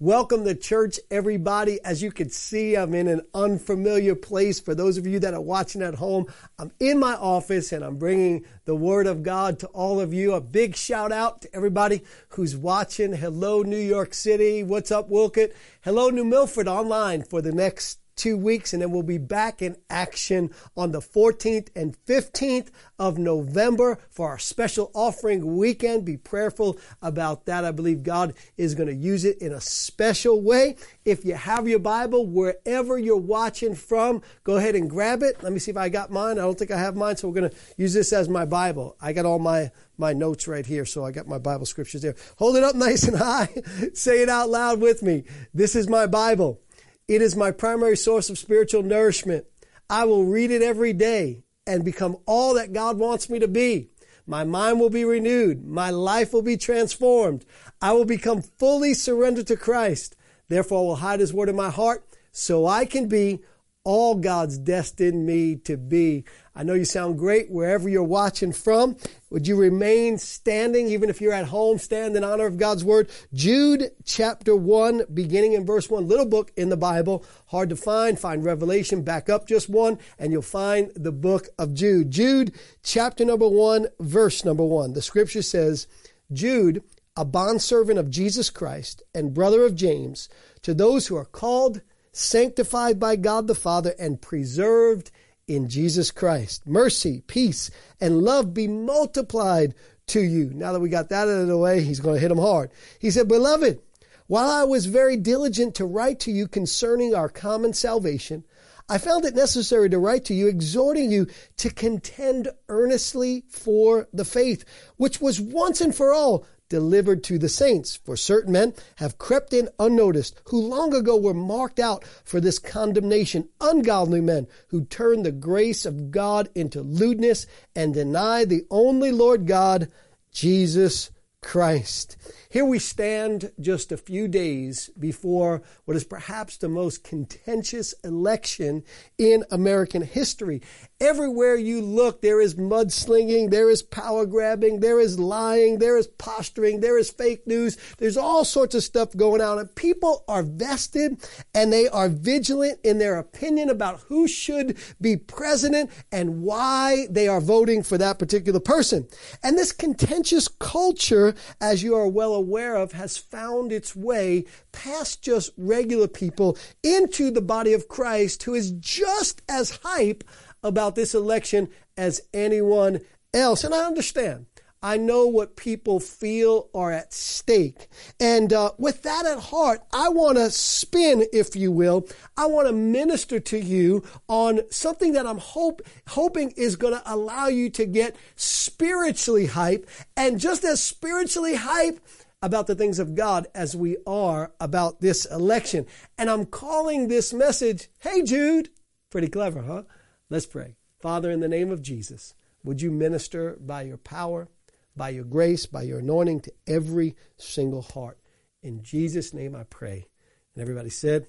Welcome to church, everybody. As you can see, I'm in an unfamiliar place. For those of you that are watching at home, I'm in my office and I'm bringing the word of God to all of you. A big shout out to everybody who's watching. Hello, New York City. What's up, Wolcott? Hello, New Milford online for the next two weeks, and then we'll be back in action on the 14th and 15th of November for our special offering weekend. Be prayerful about that. I believe God is going to use it in a special way. If you have your Bible, wherever you're watching from, go ahead and grab it. Let me see if I got mine. I don't think I have mine, so we're going to use this as my Bible. I got all my my notes right here, so I got my Bible scriptures there. Hold it up nice and high. Say it out loud with me. This is my Bible. It is my primary source of spiritual nourishment. I will read it every day and become all that God wants me to be. My mind will be renewed. My life will be transformed. I will become fully surrendered to Christ. Therefore, I will hide His word in my heart so I can be all God's destined me to be. I know you sound great wherever you're watching from. Would you remain standing, even if you're at home, stand in honor of God's word? Jude chapter 1, beginning in verse 1, little book in the Bible, hard to find. Find Revelation, back up just one, and you'll find the book of Jude. Jude chapter number 1, verse number 1. The scripture says, Jude, a bondservant of Jesus Christ and brother of James, to those who are called, sanctified by God the Father, and preserved in Jesus Christ. Mercy, peace, and love be multiplied to you. Now that we got that out of the way, he's going to hit them hard. He said, Beloved, while I was very diligent to write to you concerning our common salvation, I found it necessary to write to you, exhorting you to contend earnestly for the faith, which was once and for all delivered to the saints. For certain men have crept in unnoticed, who long ago were marked out for this condemnation, ungodly men who turn the grace of God into lewdness and deny the only Lord God, Jesus Christ. Here we stand just a few days before what is perhaps the most contentious election in American history. Everywhere you look, there is mudslinging, there is power grabbing, there is lying, there is posturing, there is fake news. There's all sorts of stuff going on and people are vested and they are vigilant in their opinion about who should be president and why they are voting for that particular person. And this contentious culture, as you are well aware, of has found its way past just regular people into the body of Christ who is just as hype about this election as anyone else. And I understand. I know what people feel are at stake. And uh, with that at heart, I want to spin, if you will. I want to minister to you on something that I'm hope, hoping is going to allow you to get spiritually hype. And just as spiritually hype, about the things of God as we are about this election. And I'm calling this message, Hey Jude. Pretty clever, huh? Let's pray. Father, in the name of Jesus, would you minister by your power, by your grace, by your anointing to every single heart? In Jesus' name I pray. And everybody said,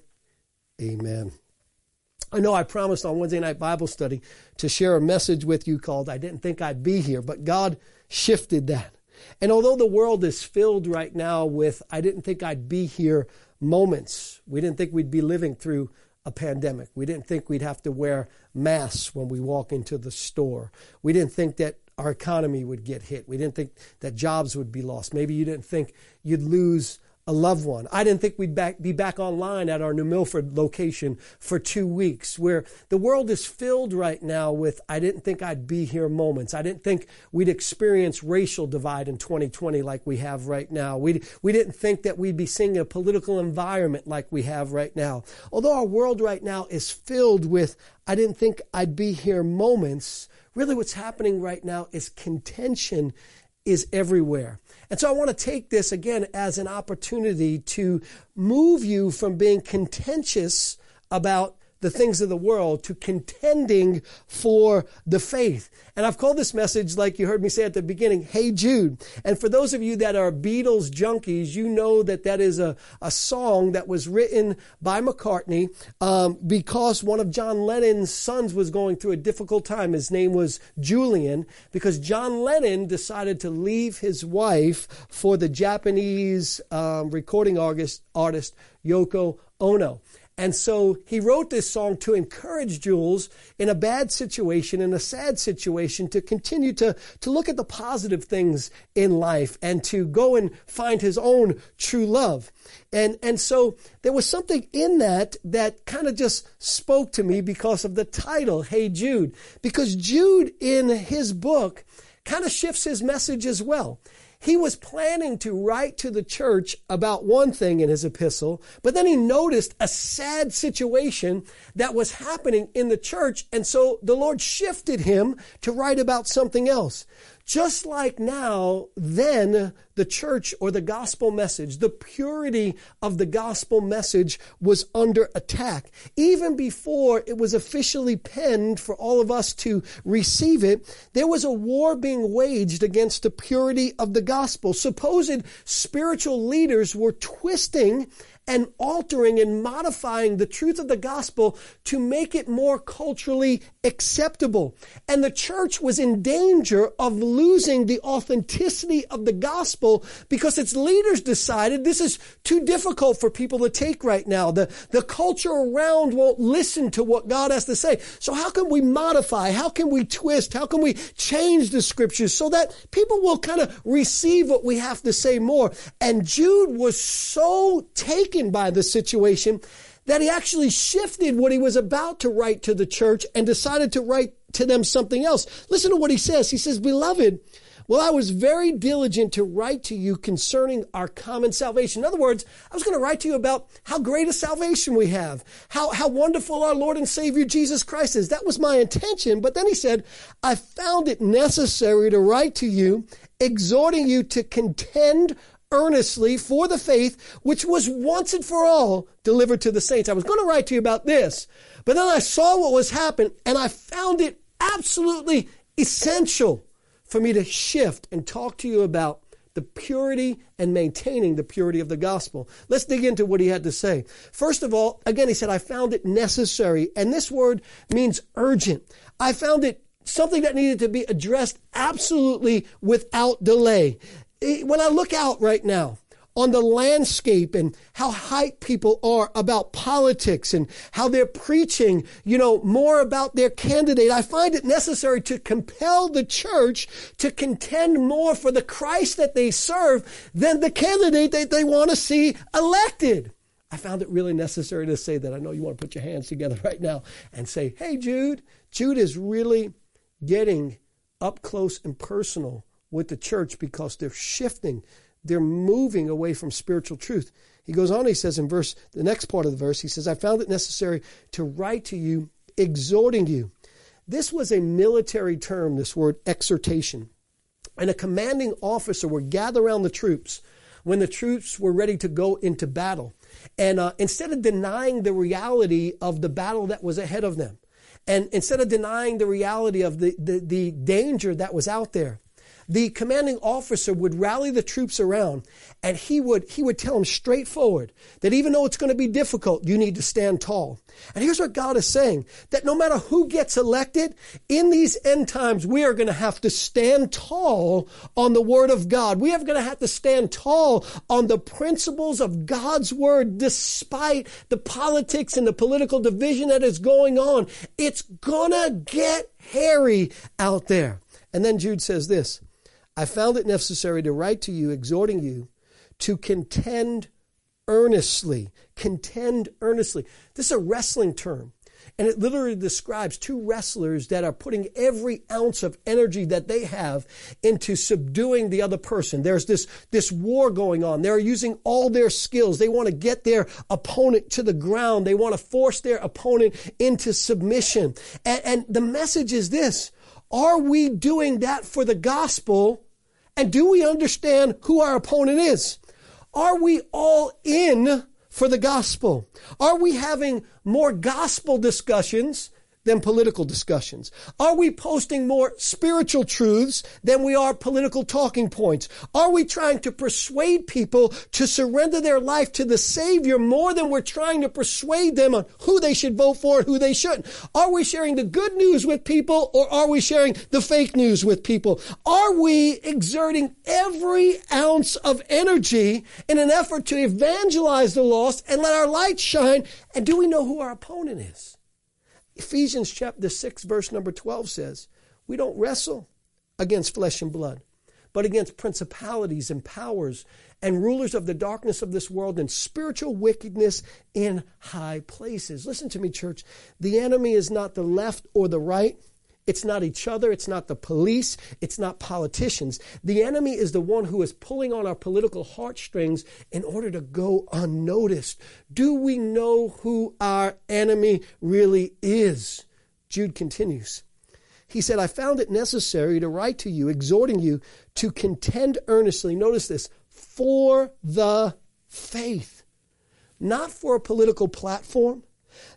Amen. I know I promised on Wednesday night Bible study to share a message with you called I Didn't Think I'd Be Here, but God shifted that. And although the world is filled right now with, I didn't think I'd be here moments, we didn't think we'd be living through a pandemic. We didn't think we'd have to wear masks when we walk into the store. We didn't think that our economy would get hit. We didn't think that jobs would be lost. Maybe you didn't think you'd lose a loved one. I didn't think we'd back, be back online at our New Milford location for two weeks, where the world is filled right now with I didn't think I'd be here moments. I didn't think we'd experience racial divide in 2020 like we have right now. We, we didn't think that we'd be seeing a political environment like we have right now. Although our world right now is filled with I didn't think I'd be here moments, really what's happening right now is contention is everywhere. And so I want to take this again as an opportunity to move you from being contentious about the things of the world to contending for the faith. And I've called this message, like you heard me say at the beginning, Hey Jude. And for those of you that are Beatles junkies, you know that that is a, a song that was written by McCartney um, because one of John Lennon's sons was going through a difficult time. His name was Julian because John Lennon decided to leave his wife for the Japanese um, recording artist, artist Yoko Ono. And so he wrote this song to encourage Jules in a bad situation, in a sad situation, to continue to, to look at the positive things in life and to go and find his own true love. And, and so there was something in that that kind of just spoke to me because of the title, Hey Jude. Because Jude in his book kind of shifts his message as well. He was planning to write to the church about one thing in his epistle, but then he noticed a sad situation that was happening in the church. And so the Lord shifted him to write about something else. Just like now, then the church or the gospel message, the purity of the gospel message was under attack. Even before it was officially penned for all of us to receive it, there was a war being waged against the purity of the gospel. Supposed spiritual leaders were twisting and altering and modifying the truth of the gospel to make it more culturally acceptable. And the church was in danger of losing the authenticity of the gospel because its leaders decided this is too difficult for people to take right now. The, the culture around won't listen to what God has to say. So how can we modify? How can we twist? How can we change the scriptures so that people will kind of receive what we have to say more? And Jude was so taken shaken by the situation that he actually shifted what he was about to write to the church and decided to write to them something else. Listen to what he says. He says, Beloved, well, I was very diligent to write to you concerning our common salvation. In other words, I was going to write to you about how great a salvation we have, how, how wonderful our Lord and Savior Jesus Christ is. That was my intention. But then he said, I found it necessary to write to you, exhorting you to contend earnestly for the faith which was once and for all delivered to the saints. I was going to write to you about this, but then I saw what was happening and I found it absolutely essential for me to shift and talk to you about the purity and maintaining the purity of the gospel. Let's dig into what he had to say. First of all, again, he said, I found it necessary. And this word means urgent. I found it something that needed to be addressed absolutely without delay Eh, when I look out right now on the landscape and how hype people are about politics and how they're preaching, you know, more about their candidate, I find it necessary to compel the church to contend more for the Christ that they serve than the candidate that they want to see elected. I found it really necessary to say that. I know you want to put your hands together right now and say, hey, Jude, Jude is really getting up close and personal with the church because they're shifting, they're moving away from spiritual truth. He goes on, he says in verse, the next part of the verse, he says, I found it necessary to write to you, exhorting you. This was a military term, this word exhortation. And a commanding officer would gather around the troops when the troops were ready to go into battle. And uh, instead of denying the reality of the battle that was ahead of them, and instead of denying the reality of the, the, the danger that was out there, the commanding officer would rally the troops around and he would, he would tell them straightforward that even though it's going to be difficult, you need to stand tall. And here's what God is saying, that no matter who gets elected, in these end times, we are going to have to stand tall on the word of God. We are going to have to stand tall on the principles of God's word despite the politics and the political division that is going on. It's gonna get hairy out there. And then Jude says this, I found it necessary to write to you, exhorting you to contend earnestly. Contend earnestly. This is a wrestling term. And it literally describes two wrestlers that are putting every ounce of energy that they have into subduing the other person. There's this, this war going on. They're using all their skills. They want to get their opponent to the ground. They want to force their opponent into submission. And, and the message is this. Are we doing that for the gospel and do we understand who our opponent is? Are we all in for the gospel? Are we having more gospel discussions than political discussions? Are we posting more spiritual truths than we are political talking points? Are we trying to persuade people to surrender their life to the Savior more than we're trying to persuade them on who they should vote for and who they shouldn't? Are we sharing the good news with people or are we sharing the fake news with people? Are we exerting every ounce of energy in an effort to evangelize the lost and let our light shine? And do we know who our opponent is? Ephesians chapter 6 verse number 12 says, we don't wrestle against flesh and blood, but against principalities and powers and rulers of the darkness of this world and spiritual wickedness in high places. Listen to me, church. The enemy is not the left or the right. It's not each other. It's not the police. It's not politicians. The enemy is the one who is pulling on our political heartstrings in order to go unnoticed. Do we know who our enemy really is? Jude continues. He said, I found it necessary to write to you, exhorting you to contend earnestly. Notice this for the faith, not for a political platform,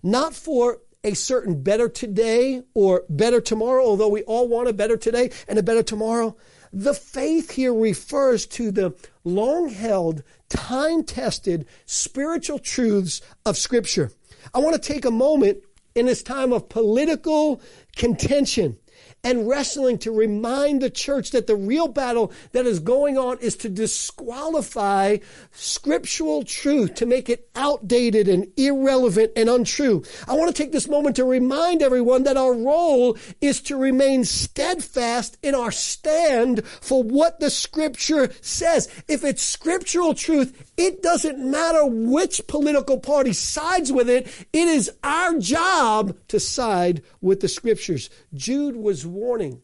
not for a certain better today or better tomorrow, although we all want a better today and a better tomorrow. The faith here refers to the long held, time tested spiritual truths of Scripture. I want to take a moment in this time of political contention and wrestling to remind the church that the real battle that is going on is to disqualify scriptural truth, to make it outdated and irrelevant and untrue. I want to take this moment to remind everyone that our role is to remain steadfast in our stand for what the scripture says. If it's scriptural truth, it doesn't matter which political party sides with it. It is our job to side with the scriptures. Jude was warning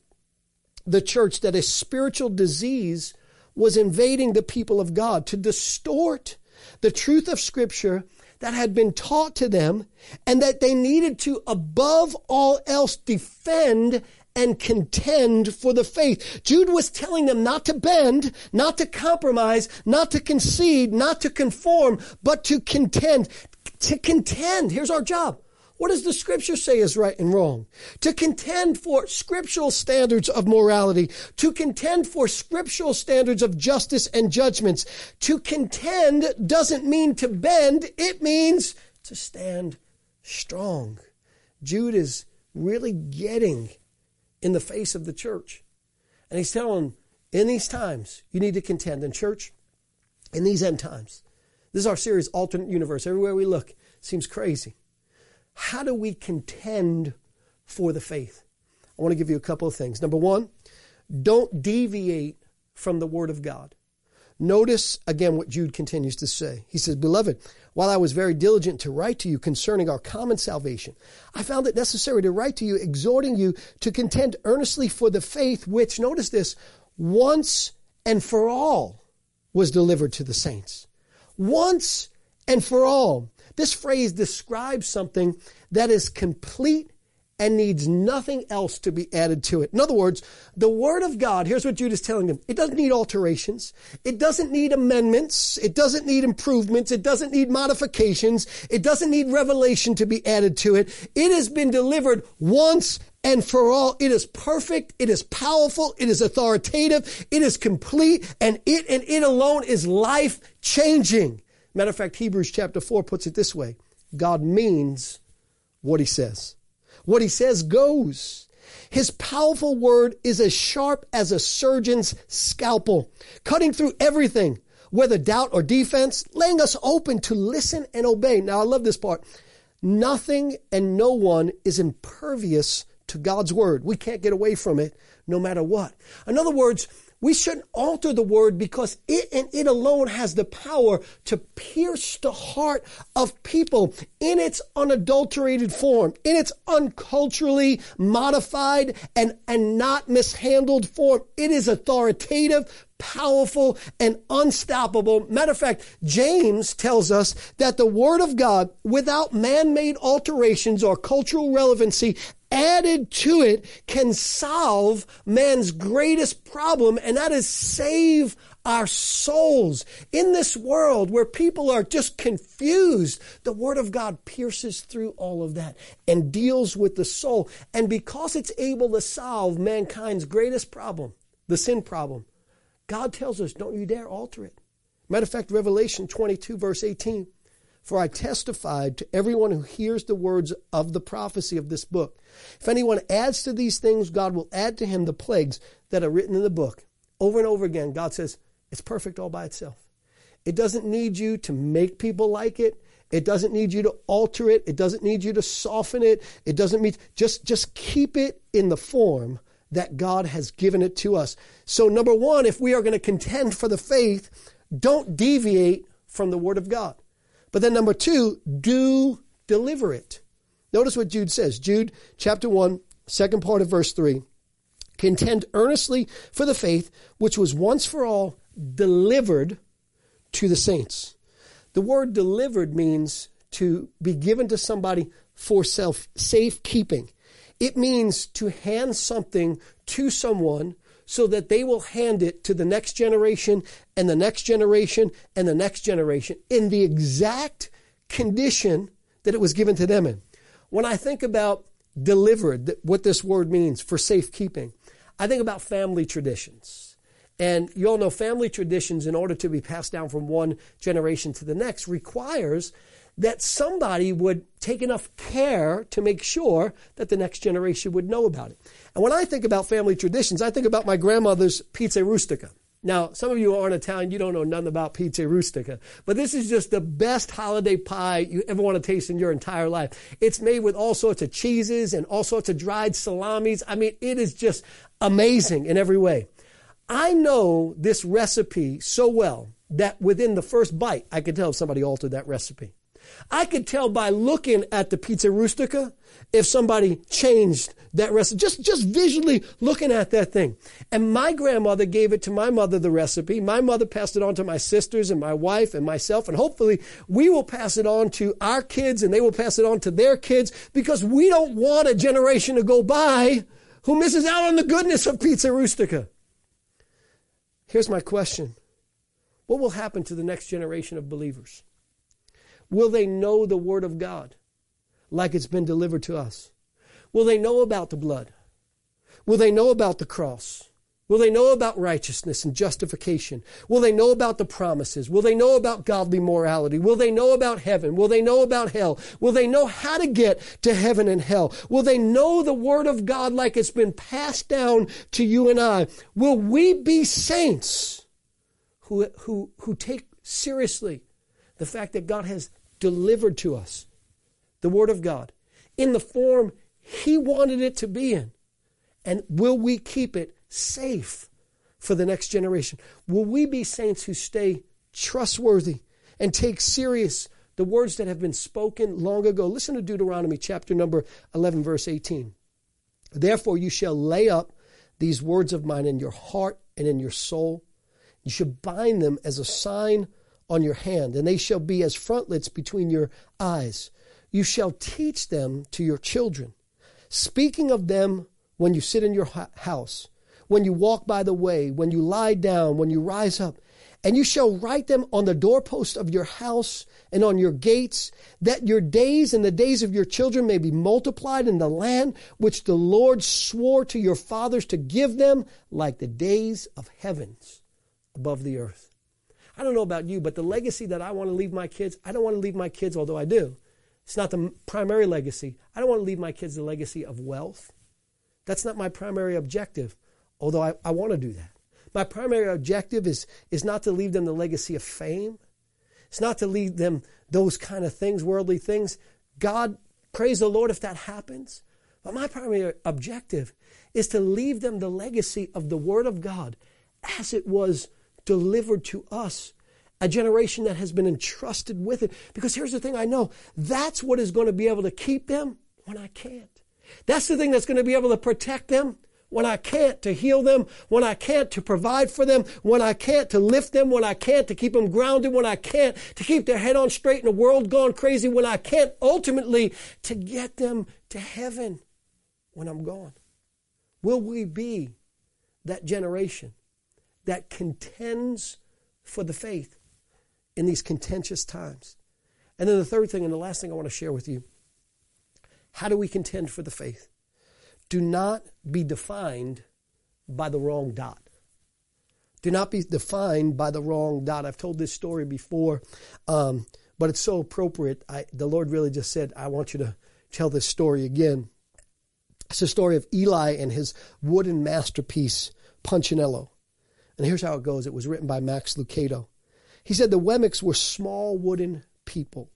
the church that a spiritual disease was invading the people of God to distort the truth of scripture that had been taught to them and that they needed to above all else defend and contend for the faith. Jude was telling them not to bend, not to compromise, not to concede, not to conform, but to contend. To contend. Here's our job. What does the scripture say is right and wrong? To contend for scriptural standards of morality, to contend for scriptural standards of justice and judgments. To contend doesn't mean to bend, it means to stand strong. Jude is really getting in the face of the church. And he's telling in these times, you need to contend. In church, in these end times, this is our series, Alternate Universe. Everywhere we look, seems crazy. How do we contend for the faith? I want to give you a couple of things. Number one, don't deviate from the Word of God. Notice again what Jude continues to say. He says, Beloved, while I was very diligent to write to you concerning our common salvation, I found it necessary to write to you, exhorting you to contend earnestly for the faith which, notice this, once and for all was delivered to the saints. Once and for all. This phrase describes something that is complete and needs nothing else to be added to it. In other words, the Word of God, here's what Jude is telling them. It doesn't need alterations. It doesn't need amendments. It doesn't need improvements. It doesn't need modifications. It doesn't need revelation to be added to it. It has been delivered once and for all. It is perfect. It is powerful. It is authoritative. It is complete. And it and it alone is life changing. Matter of fact, Hebrews chapter 4 puts it this way God means what he says. What he says goes. His powerful word is as sharp as a surgeon's scalpel, cutting through everything, whether doubt or defense, laying us open to listen and obey. Now, I love this part. Nothing and no one is impervious to God's word. We can't get away from it no matter what. In other words, we shouldn't alter the word because it and it alone has the power to pierce the heart of people in its unadulterated form, in its unculturally modified and, and not mishandled form. It is authoritative, powerful, and unstoppable. Matter of fact, James tells us that the Word of God, without man-made alterations or cultural relevancy, added to it can solve man's greatest problem, and that is save our souls. In this world where people are just confused, the Word of God pierces through all of that and deals with the soul. And because it's able to solve mankind's greatest problem, the sin problem, God tells us, don't you dare alter it. Matter of fact, Revelation 22, verse 18. For I testified to everyone who hears the words of the prophecy of this book. If anyone adds to these things, God will add to him the plagues that are written in the book. Over and over again, God says, it's perfect all by itself. It doesn't need you to make people like it. It doesn't need you to alter it. It doesn't need you to soften it. It doesn't mean just just keep it in the form that God has given it to us. So number 1, if we are going to contend for the faith, don't deviate from the word of God. But then number two, do deliver it. Notice what Jude says. Jude chapter 1, second part of verse 3. Contend earnestly for the faith which was once for all delivered to the saints. The word delivered means to be given to somebody for self safekeeping. It means to hand something to someone so that they will hand it to the next generation and the next generation and the next generation in the exact condition that it was given to them in. When I think about delivered, what this word means for safekeeping, I think about family traditions. And you all know family traditions, in order to be passed down from one generation to the next, requires that somebody would take enough care to make sure that the next generation would know about it. And when I think about family traditions, I think about my grandmother's pizza rustica. Now, some of you aren't Italian, you don't know nothing about pizza rustica, but this is just the best holiday pie you ever want to taste in your entire life. It's made with all sorts of cheeses and all sorts of dried salamis. I mean, it is just amazing in every way. I know this recipe so well that within the first bite, I could tell if somebody altered that recipe. I could tell by looking at the pizza rustica if somebody changed that recipe, just, just visually looking at that thing. And my grandmother gave it to my mother, the recipe. My mother passed it on to my sisters and my wife and myself. And hopefully we will pass it on to our kids and they will pass it on to their kids because we don't want a generation to go by who misses out on the goodness of pizza rustica. Here's my question. What will happen to the next generation of believers? Will they know the Word of God like it's been delivered to us? Will they know about the blood? Will they know about the cross? Will they know about righteousness and justification? Will they know about the promises? Will they know about godly morality? Will they know about heaven? Will they know about hell? Will they know how to get to heaven and hell? Will they know the Word of God like it's been passed down to you and I? Will we be saints who, who, who take seriously the fact that God has delivered to us the Word of God in the form He wanted it to be in? And will we keep it safe for the next generation? Will we be saints who stay trustworthy and take serious the words that have been spoken long ago? Listen to Deuteronomy chapter number 11, verse 18. Therefore, you shall lay up these words of mine in your heart and in your soul. You should bind them as a sign on your hand, and they shall be as frontlets between your eyes. You shall teach them to your children, speaking of them when you sit in your house, when you walk by the way, when you lie down, when you rise up. And you shall write them on the doorpost of your house and on your gates, that your days and the days of your children may be multiplied in the land which the Lord swore to your fathers to give them, like the days of heavens above the earth. I don't know about you, but the legacy that I want to leave my kids, I don't want to leave my kids, although I do. It's not the primary legacy. I don't want to leave my kids the legacy of wealth. That's not my primary objective, although I, I want to do that. My primary objective is, is not to leave them the legacy of fame. It's not to leave them those kind of things, worldly things. God, praise the Lord if that happens. But my primary objective is to leave them the legacy of the Word of God as it was delivered to us. A generation that has been entrusted with it. Because here's the thing I know that's what is going to be able to keep them when I can't. That's the thing that's going to be able to protect them when I can't to heal them, when I can't to provide for them, when I can't to lift them, when I can't to keep them grounded, when I can't to keep their head on straight in a world gone crazy, when I can't ultimately to get them to heaven when I'm gone. Will we be that generation that contends for the faith in these contentious times. And then the third thing and the last thing I want to share with you how do we contend for the faith? Do not be defined by the wrong dot. Do not be defined by the wrong dot. I've told this story before, um, but it's so appropriate. I, the Lord really just said, I want you to tell this story again. It's the story of Eli and his wooden masterpiece, Punchinello. And here's how it goes it was written by Max Lucado. He said the Wemmicks were small wooden people.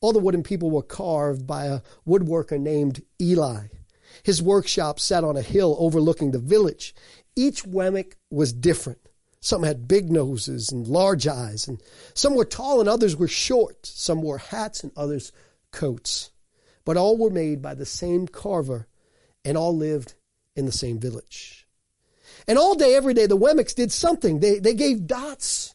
All the wooden people were carved by a woodworker named Eli. His workshop sat on a hill overlooking the village. Each Wemmick was different. Some had big noses and large eyes, and some were tall and others were short. Some wore hats and others coats. But all were made by the same carver, and all lived in the same village. And all day, every day, the Wemmicks did something. They, they gave dots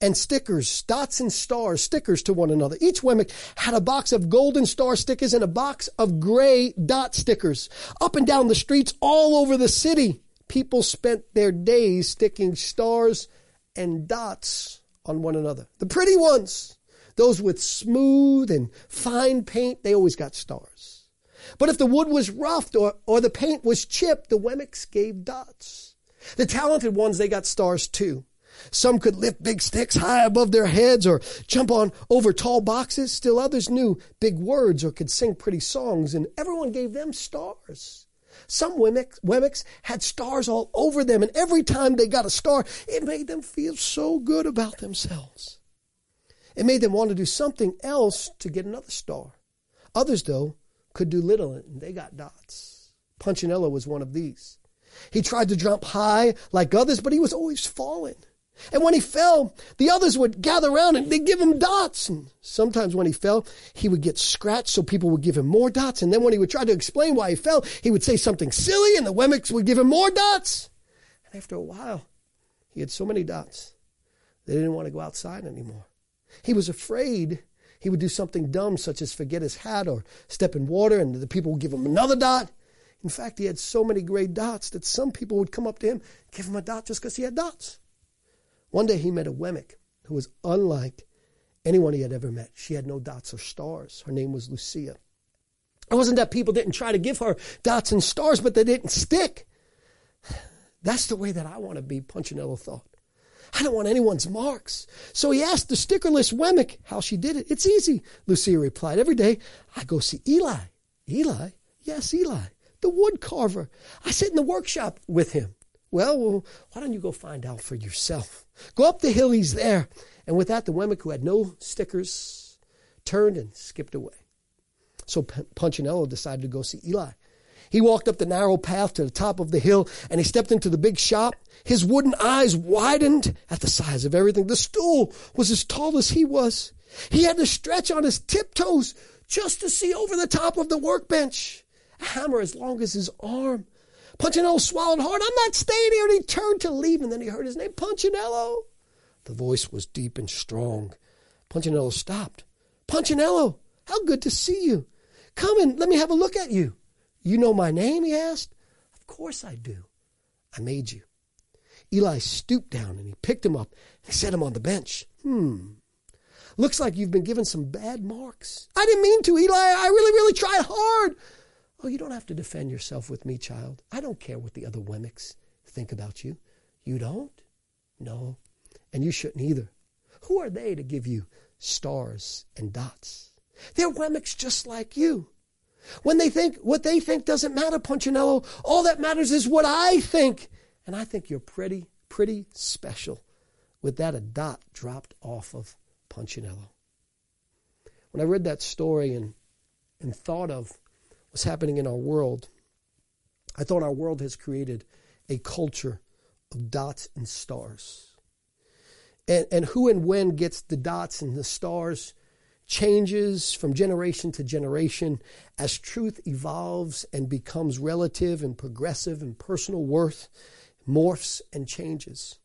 and stickers, dots and stars, stickers to one another. Each Wemmick had a box of golden star stickers and a box of gray dot stickers. Up and down the streets all over the city, people spent their days sticking stars and dots on one another. The pretty ones, those with smooth and fine paint, they always got stars. But if the wood was roughed or, or the paint was chipped, the Wemmicks gave dots. The talented ones, they got stars too. Some could lift big sticks high above their heads or jump on over tall boxes. Still others knew big words or could sing pretty songs, and everyone gave them stars. Some Wemmicks, Wemmicks had stars all over them, and every time they got a star, it made them feel so good about themselves. It made them want to do something else to get another star. Others, though, could do little, and they got dots. Punchinello was one of these. He tried to jump high like others, but he was always falling. And when he fell, the others would gather around and they'd give him dots. And sometimes when he fell, he would get scratched, so people would give him more dots. And then when he would try to explain why he fell, he would say something silly, and the Wemmicks would give him more dots. And after a while, he had so many dots, they didn't want to go outside anymore. He was afraid he would do something dumb, such as forget his hat or step in water, and the people would give him another dot. In fact, he had so many gray dots that some people would come up to him, give him a dot just because he had dots. One day he met a Wemmick who was unlike anyone he had ever met. She had no dots or stars. Her name was Lucia. It wasn't that people didn't try to give her dots and stars, but they didn't stick. That's the way that I want to be, Punchinello thought. I don't want anyone's marks. So he asked the stickerless Wemmick how she did it. It's easy, Lucia replied. Every day I go see Eli. Eli? Yes, Eli, the wood carver. I sit in the workshop with him. Well, well, why don't you go find out for yourself? Go up the hill, he's there. And with that, the Wemmick, who had no stickers, turned and skipped away. So Punchinello decided to go see Eli. He walked up the narrow path to the top of the hill and he stepped into the big shop. His wooden eyes widened at the size of everything. The stool was as tall as he was. He had to stretch on his tiptoes just to see over the top of the workbench. A hammer as long as his arm. Punchinello swallowed hard. I'm not staying here. And he turned to leave, and then he heard his name, Punchinello. The voice was deep and strong. Punchinello stopped. Punchinello, how good to see you. Come and let me have a look at you. You know my name? he asked. Of course I do. I made you. Eli stooped down and he picked him up and set him on the bench. Hmm. Looks like you've been given some bad marks. I didn't mean to, Eli. I really, really tried hard. Oh, you don't have to defend yourself with me, child. I don't care what the other Wemmicks think about you. You don't? No. And you shouldn't either. Who are they to give you stars and dots? They're Wemmicks just like you. When they think what they think doesn't matter, Punchinello, all that matters is what I think. And I think you're pretty, pretty special. With that, a dot dropped off of Punchinello. When I read that story and, and thought of what's happening in our world. I thought our world has created a culture of dots and stars. And, and who and when gets the dots and the stars changes from generation to generation as truth evolves and becomes relative and progressive and personal worth morphs and changes.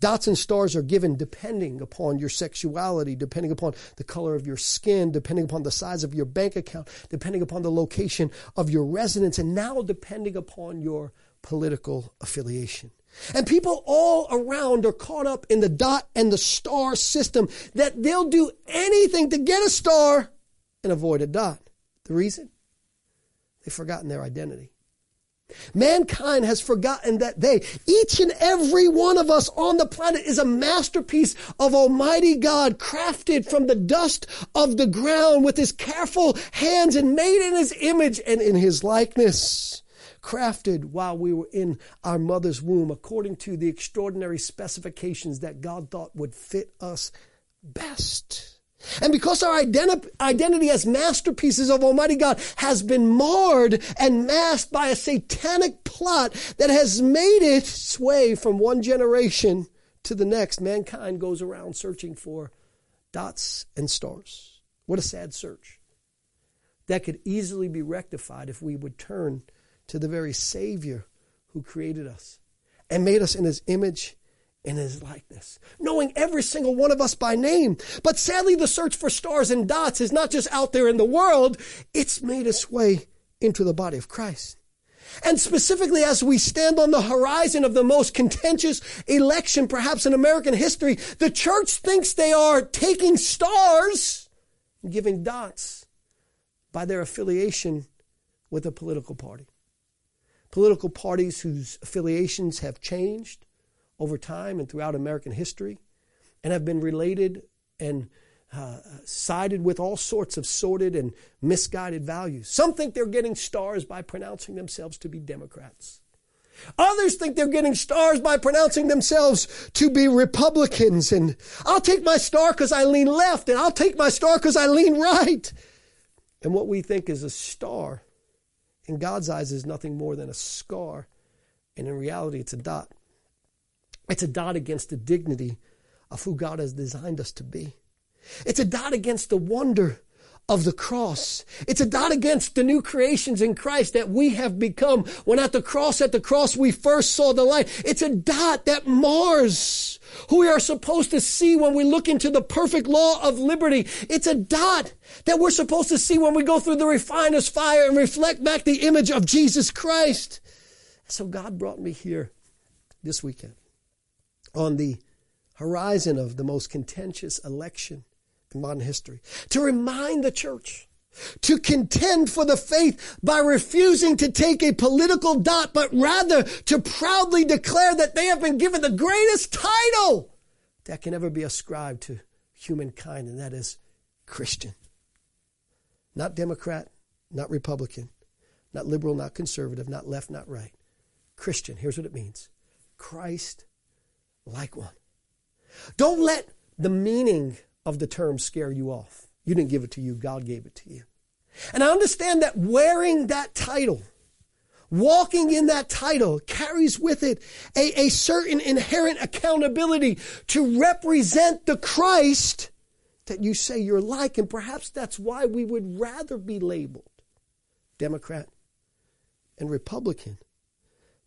Dots and stars are given depending upon your sexuality, depending upon the color of your skin, depending upon the size of your bank account, depending upon the location of your residence, and now depending upon your political affiliation. And people all around are caught up in the dot and the star system that they'll do anything to get a star and avoid a dot. The reason? They've forgotten their identity. Mankind has forgotten that they, each and every one of us on the planet is a masterpiece of Almighty God, crafted from the dust of the ground with his careful hands and made in his image and in his likeness. Crafted while we were in our mother's womb according to the extraordinary specifications that God thought would fit us best. And because our identi- identity as masterpieces of Almighty God has been marred and masked by a satanic plot that has made its way from one generation to the next, mankind goes around searching for dots and stars. What a sad search. That could easily be rectified if we would turn to the very Savior who created us and made us in His image in his likeness, knowing every single one of us by name. But sadly, the search for stars and dots is not just out there in the world, it's made its way into the body of Christ. And specifically, as we stand on the horizon of the most contentious election, perhaps in American history, the church thinks they are taking stars and giving dots by their affiliation with a political party. Political parties whose affiliations have changed, over time and throughout American history and have been related and uh, sided with all sorts of sordid and misguided values. Some think they're getting stars by pronouncing themselves to be Democrats. Others think they're getting stars by pronouncing themselves to be Republicans. And I'll take my star because I lean left, and I'll take my star because I lean right. And what we think is a star, in God's eyes, is nothing more than a scar. And in reality, it's a dot. It's a dot against the dignity of who God has designed us to be. It's a dot against the wonder of the cross. It's a dot against the new creations in Christ that we have become when at the cross, at the cross, we first saw the light. It's a dot that mars who we are supposed to see when we look into the perfect law of liberty. It's a dot that we're supposed to see when we go through the refiner's fire and reflect back the image of Jesus Christ. So God brought me here this weekend on the horizon of the most contentious election in modern history, to remind the church to contend for the faith by refusing to take a political dot, but rather to proudly declare that they have been given the greatest title that can ever be ascribed to humankind, and that is Christian. Not Democrat, not Republican, not liberal, not conservative, not left, not right. Christian, here's what it means Christ like one. Don't let the meaning of the term scare you off. You didn't give it to you, God gave it to you. And I understand that wearing that title, walking in that title, carries with it a, a certain inherent accountability to represent the Christ that you say you're like. And perhaps that's why we would rather be labeled Democrat and Republican,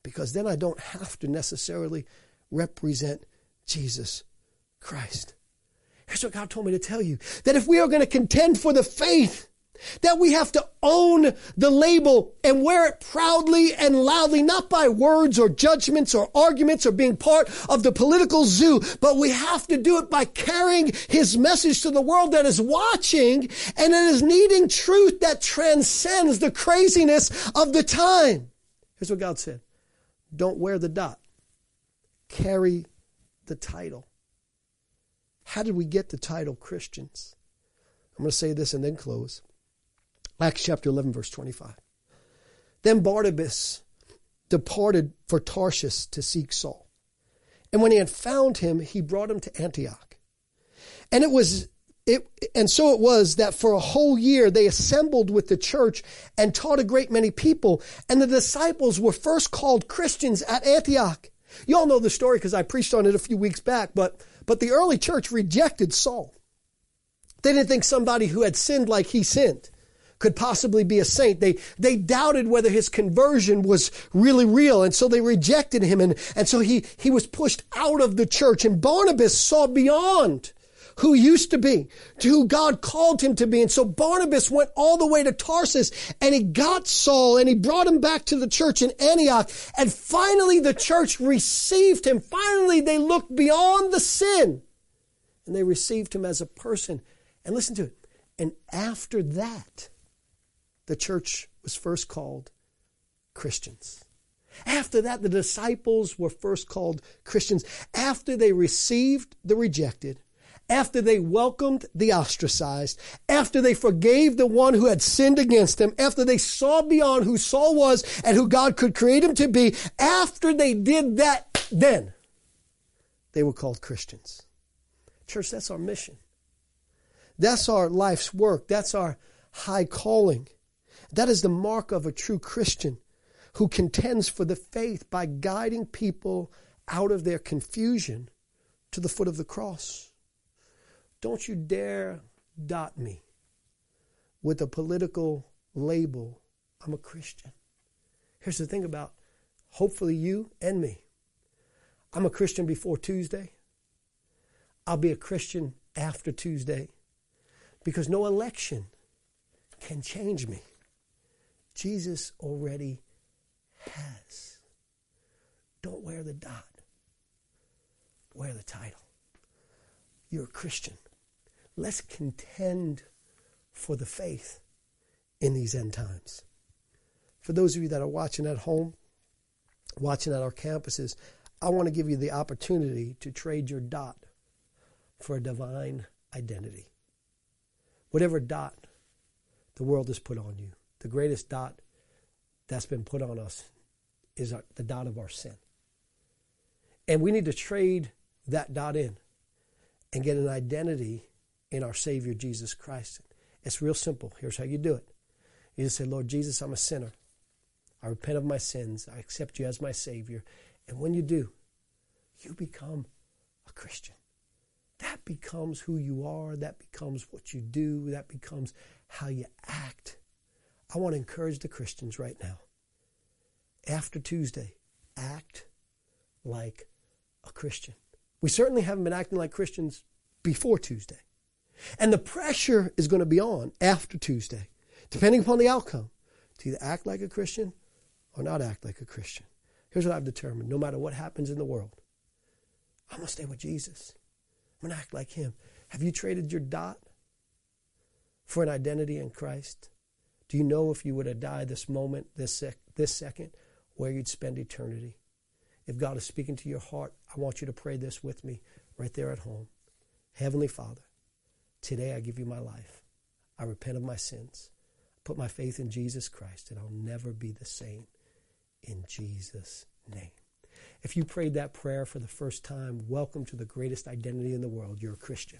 because then I don't have to necessarily represent Jesus Christ. Here's what God told me to tell you that if we are going to contend for the faith, that we have to own the label and wear it proudly and loudly, not by words or judgments or arguments or being part of the political zoo, but we have to do it by carrying his message to the world that is watching and that is needing truth that transcends the craziness of the time. Here's what God said. Don't wear the dot carry the title. How did we get the title Christians? I'm going to say this and then close. Acts chapter 11, verse 25. Then Barnabas departed for Tarshish to seek Saul. And when he had found him, he brought him to Antioch. And it was it, and so it was that for a whole year they assembled with the church and taught a great many people. And the disciples were first called Christians at Antioch. You all know the story because I preached on it a few weeks back, but, but the early church rejected Saul. They didn't think somebody who had sinned like he sinned could possibly be a saint. They, they doubted whether his conversion was really real. And so they rejected him. And, and so he, he was pushed out of the church. And Barnabas saw beyond who used to be, to who God called him to be. And so Barnabas went all the way to Tarsus and he got Saul and he brought him back to the church in Antioch. And finally the church received him. Finally they looked beyond the sin and they received him as a person. And listen to it. And after that, the church was first called Christians. After that, the disciples were first called Christians. After they received the rejected, after they welcomed the ostracized, after they forgave the one who had sinned against them, after they saw beyond who Saul was and who God could create him to be, after they did that, then they were called Christians. Church, that's our mission. That's our life's work. That's our high calling. That is the mark of a true Christian who contends for the faith by guiding people out of their confusion to the foot of the cross. Don't you dare dot me with a political label. I'm a Christian. Here's the thing about hopefully you and me. I'm a Christian before Tuesday. I'll be a Christian after Tuesday because no election can change me. Jesus already has. Don't wear the dot, wear the title. You're a Christian. Let's contend for the faith in these end times. For those of you that are watching at home, watching at our campuses, I want to give you the opportunity to trade your dot for a divine identity. Whatever dot the world has put on you, the greatest dot that's been put on us is our, the dot of our sin. And we need to trade that dot in and get an identity in our Savior Jesus Christ. It's real simple. Here's how you do it. You just say, Lord Jesus, I'm a sinner. I repent of my sins. I accept you as my Savior. And when you do, you become a Christian. That becomes who you are. That becomes what you do. That becomes how you act. I want to encourage the Christians right now. After Tuesday, act like a Christian. We certainly haven't been acting like Christians before Tuesday. And the pressure is going to be on after Tuesday, depending upon the outcome, to either act like a Christian or not act like a Christian. Here's what I've determined no matter what happens in the world, I'm going to stay with Jesus. I'm going to act like Him. Have you traded your dot for an identity in Christ? Do you know if you were to die this moment, this, sec- this second, where you'd spend eternity? If God is speaking to your heart, I want you to pray this with me right there at home. Heavenly Father, today I give you my life. I repent of my sins. Put my faith in Jesus Christ, and I'll never be the same. In Jesus' name. If you prayed that prayer for the first time, welcome to the greatest identity in the world. You're a Christian.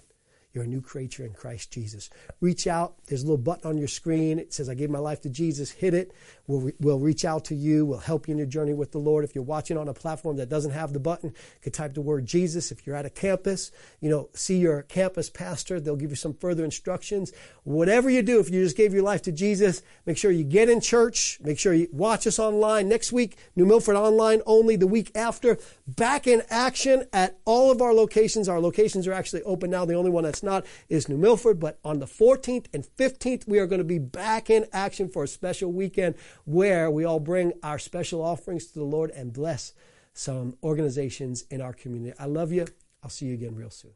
You're a new creature in Christ Jesus. Reach out. There's a little button on your screen. It says, I gave my life to Jesus. Hit it. We'll, re- we'll reach out to you. We'll help you in your journey with the Lord. If you're watching on a platform that doesn't have the button, you could type the word Jesus. If you're at a campus, you know, see your campus pastor. They'll give you some further instructions. Whatever you do, if you just gave your life to Jesus, make sure you get in church. Make sure you watch us online. Next week, New Milford online only. The week after, back in action at all of our locations. Our locations are actually open now. The only one not is New Milford, but on the 14th and 15th, we are going to be back in action for a special weekend where we all bring our special offerings to the Lord and bless some organizations in our community. I love you. I'll see you again real soon.